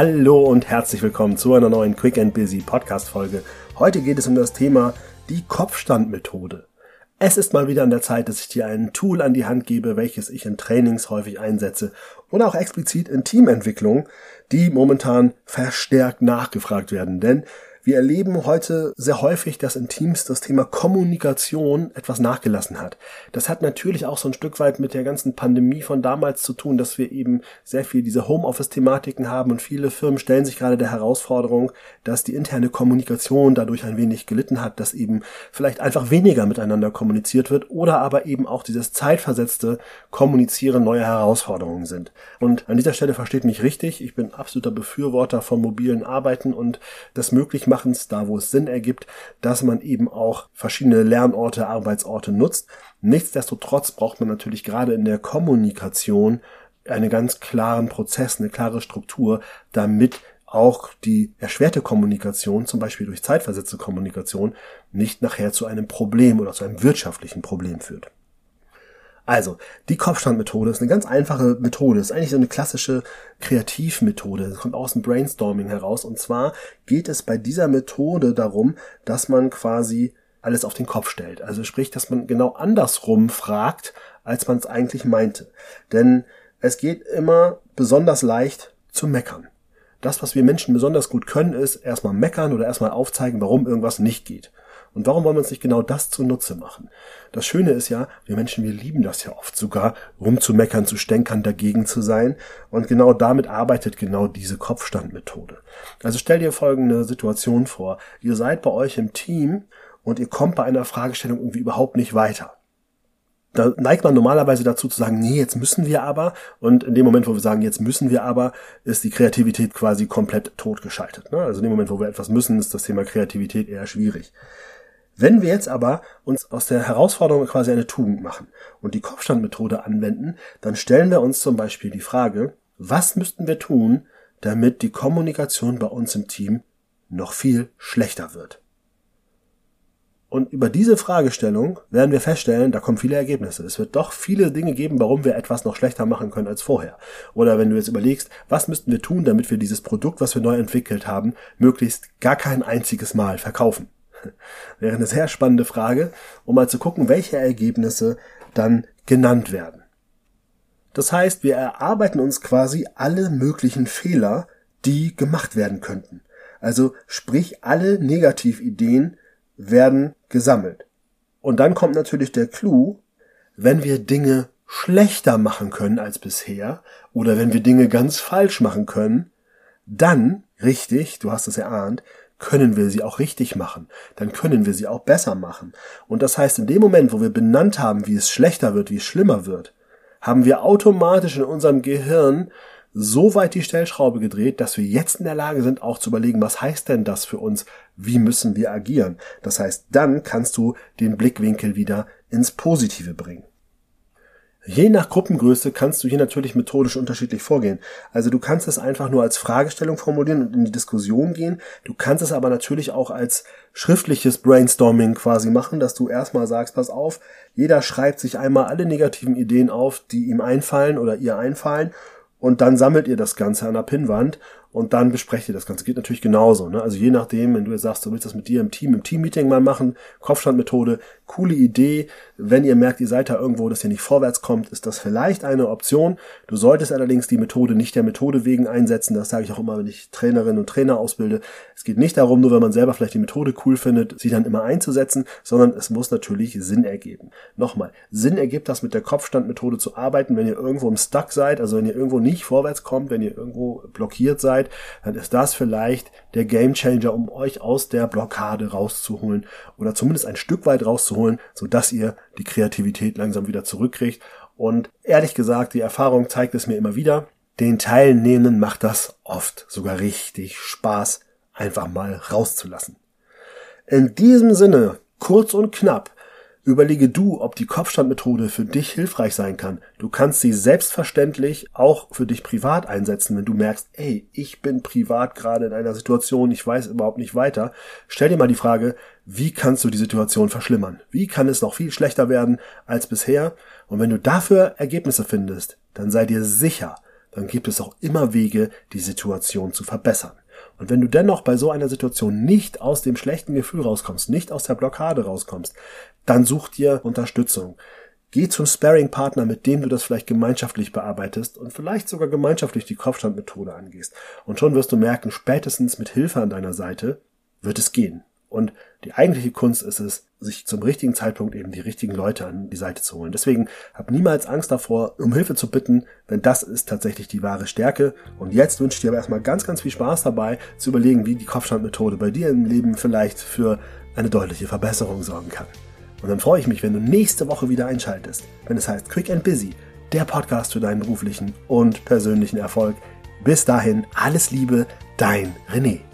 Hallo und herzlich willkommen zu einer neuen Quick and Busy Podcast Folge. Heute geht es um das Thema die Kopfstandmethode. Es ist mal wieder an der Zeit, dass ich dir ein Tool an die Hand gebe, welches ich in Trainings häufig einsetze oder auch explizit in Teamentwicklung, die momentan verstärkt nachgefragt werden. Denn wir erleben heute sehr häufig, dass in Teams das Thema Kommunikation etwas nachgelassen hat. Das hat natürlich auch so ein Stück weit mit der ganzen Pandemie von damals zu tun, dass wir eben sehr viel diese Homeoffice-Thematiken haben und viele Firmen stellen sich gerade der Herausforderung, dass die interne Kommunikation dadurch ein wenig gelitten hat, dass eben vielleicht einfach weniger miteinander kommuniziert wird oder aber eben auch dieses zeitversetzte Kommunizieren neue Herausforderungen sind. Und an dieser Stelle versteht mich richtig, ich bin absoluter Befürworter von mobilen Arbeiten und das möglich machen Machens, da wo es Sinn ergibt, dass man eben auch verschiedene Lernorte, Arbeitsorte nutzt. Nichtsdestotrotz braucht man natürlich gerade in der Kommunikation einen ganz klaren Prozess, eine klare Struktur, damit auch die erschwerte Kommunikation, zum Beispiel durch zeitversetzte Kommunikation, nicht nachher zu einem Problem oder zu einem wirtschaftlichen Problem führt. Also, die Kopfstandmethode ist eine ganz einfache Methode. Ist eigentlich so eine klassische Kreativmethode. Das kommt aus dem Brainstorming heraus. Und zwar geht es bei dieser Methode darum, dass man quasi alles auf den Kopf stellt. Also sprich, dass man genau andersrum fragt, als man es eigentlich meinte. Denn es geht immer besonders leicht zu meckern. Das, was wir Menschen besonders gut können, ist erstmal meckern oder erstmal aufzeigen, warum irgendwas nicht geht. Und warum wollen wir uns nicht genau das zunutze machen? Das Schöne ist ja, wir Menschen, wir lieben das ja oft sogar, rumzumeckern, zu stänkern, dagegen zu sein. Und genau damit arbeitet genau diese Kopfstandmethode. Also stell dir folgende Situation vor. Ihr seid bei euch im Team und ihr kommt bei einer Fragestellung irgendwie überhaupt nicht weiter. Da neigt man normalerweise dazu zu sagen, nee, jetzt müssen wir aber. Und in dem Moment, wo wir sagen, jetzt müssen wir aber, ist die Kreativität quasi komplett totgeschaltet. Ne? Also in dem Moment, wo wir etwas müssen, ist das Thema Kreativität eher schwierig. Wenn wir jetzt aber uns aus der Herausforderung quasi eine Tugend machen und die Kopfstandmethode anwenden, dann stellen wir uns zum Beispiel die Frage, was müssten wir tun, damit die Kommunikation bei uns im Team noch viel schlechter wird? Und über diese Fragestellung werden wir feststellen, da kommen viele Ergebnisse. Es wird doch viele Dinge geben, warum wir etwas noch schlechter machen können als vorher. Oder wenn du jetzt überlegst, was müssten wir tun, damit wir dieses Produkt, was wir neu entwickelt haben, möglichst gar kein einziges Mal verkaufen. Wäre eine sehr spannende Frage, um mal zu gucken, welche Ergebnisse dann genannt werden. Das heißt, wir erarbeiten uns quasi alle möglichen Fehler, die gemacht werden könnten. Also sprich, alle Negativideen werden gesammelt. Und dann kommt natürlich der Clou, wenn wir Dinge schlechter machen können als bisher oder wenn wir Dinge ganz falsch machen können, dann, richtig, du hast es erahnt, können wir sie auch richtig machen. Dann können wir sie auch besser machen. Und das heißt, in dem Moment, wo wir benannt haben, wie es schlechter wird, wie es schlimmer wird, haben wir automatisch in unserem Gehirn so weit die Stellschraube gedreht, dass wir jetzt in der Lage sind, auch zu überlegen, was heißt denn das für uns? Wie müssen wir agieren? Das heißt, dann kannst du den Blickwinkel wieder ins Positive bringen. Je nach Gruppengröße kannst du hier natürlich methodisch unterschiedlich vorgehen. Also du kannst es einfach nur als Fragestellung formulieren und in die Diskussion gehen. Du kannst es aber natürlich auch als schriftliches Brainstorming quasi machen, dass du erstmal sagst, pass auf, jeder schreibt sich einmal alle negativen Ideen auf, die ihm einfallen oder ihr einfallen und dann sammelt ihr das Ganze an der Pinnwand und dann besprecht ihr das Ganze. Geht natürlich genauso. Ne? Also je nachdem, wenn du jetzt sagst, du willst das mit dir im Team, im Team-Meeting mal machen, Kopfstandmethode, coole Idee. Wenn ihr merkt, ihr seid da irgendwo, dass ihr nicht vorwärts kommt, ist das vielleicht eine Option. Du solltest allerdings die Methode nicht der Methode wegen einsetzen. Das sage ich auch immer, wenn ich Trainerinnen und Trainer ausbilde. Es geht nicht darum, nur wenn man selber vielleicht die Methode cool findet, sie dann immer einzusetzen, sondern es muss natürlich Sinn ergeben. Nochmal, Sinn ergibt das mit der Kopfstandmethode zu arbeiten, wenn ihr irgendwo im Stuck seid, also wenn ihr irgendwo nicht vorwärts kommt, wenn ihr irgendwo blockiert seid, dann ist das vielleicht der Gamechanger, um euch aus der Blockade rauszuholen oder zumindest ein Stück weit rauszuholen, so dass ihr die Kreativität langsam wieder zurückkriegt. Und ehrlich gesagt, die Erfahrung zeigt es mir immer wieder. Den Teilnehmenden macht das oft sogar richtig Spaß, einfach mal rauszulassen. In diesem Sinne, kurz und knapp, Überlege du, ob die Kopfstandmethode für dich hilfreich sein kann. Du kannst sie selbstverständlich auch für dich privat einsetzen, wenn du merkst, ey, ich bin privat gerade in einer Situation, ich weiß überhaupt nicht weiter. Stell dir mal die Frage, wie kannst du die Situation verschlimmern? Wie kann es noch viel schlechter werden als bisher? Und wenn du dafür Ergebnisse findest, dann sei dir sicher, dann gibt es auch immer Wege, die Situation zu verbessern. Und wenn du dennoch bei so einer Situation nicht aus dem schlechten Gefühl rauskommst, nicht aus der Blockade rauskommst, dann such dir Unterstützung. Geh zum Sparring-Partner, mit dem du das vielleicht gemeinschaftlich bearbeitest und vielleicht sogar gemeinschaftlich die Kopfstandmethode angehst. Und schon wirst du merken, spätestens mit Hilfe an deiner Seite wird es gehen. Und die eigentliche Kunst ist es, sich zum richtigen Zeitpunkt eben die richtigen Leute an die Seite zu holen. Deswegen hab niemals Angst davor, um Hilfe zu bitten, denn das ist tatsächlich die wahre Stärke. Und jetzt wünsche ich dir aber erstmal ganz, ganz viel Spaß dabei, zu überlegen, wie die Kopfstandmethode bei dir im Leben vielleicht für eine deutliche Verbesserung sorgen kann. Und dann freue ich mich, wenn du nächste Woche wieder einschaltest, wenn es heißt Quick and Busy, der Podcast für deinen beruflichen und persönlichen Erfolg. Bis dahin, alles Liebe, dein René.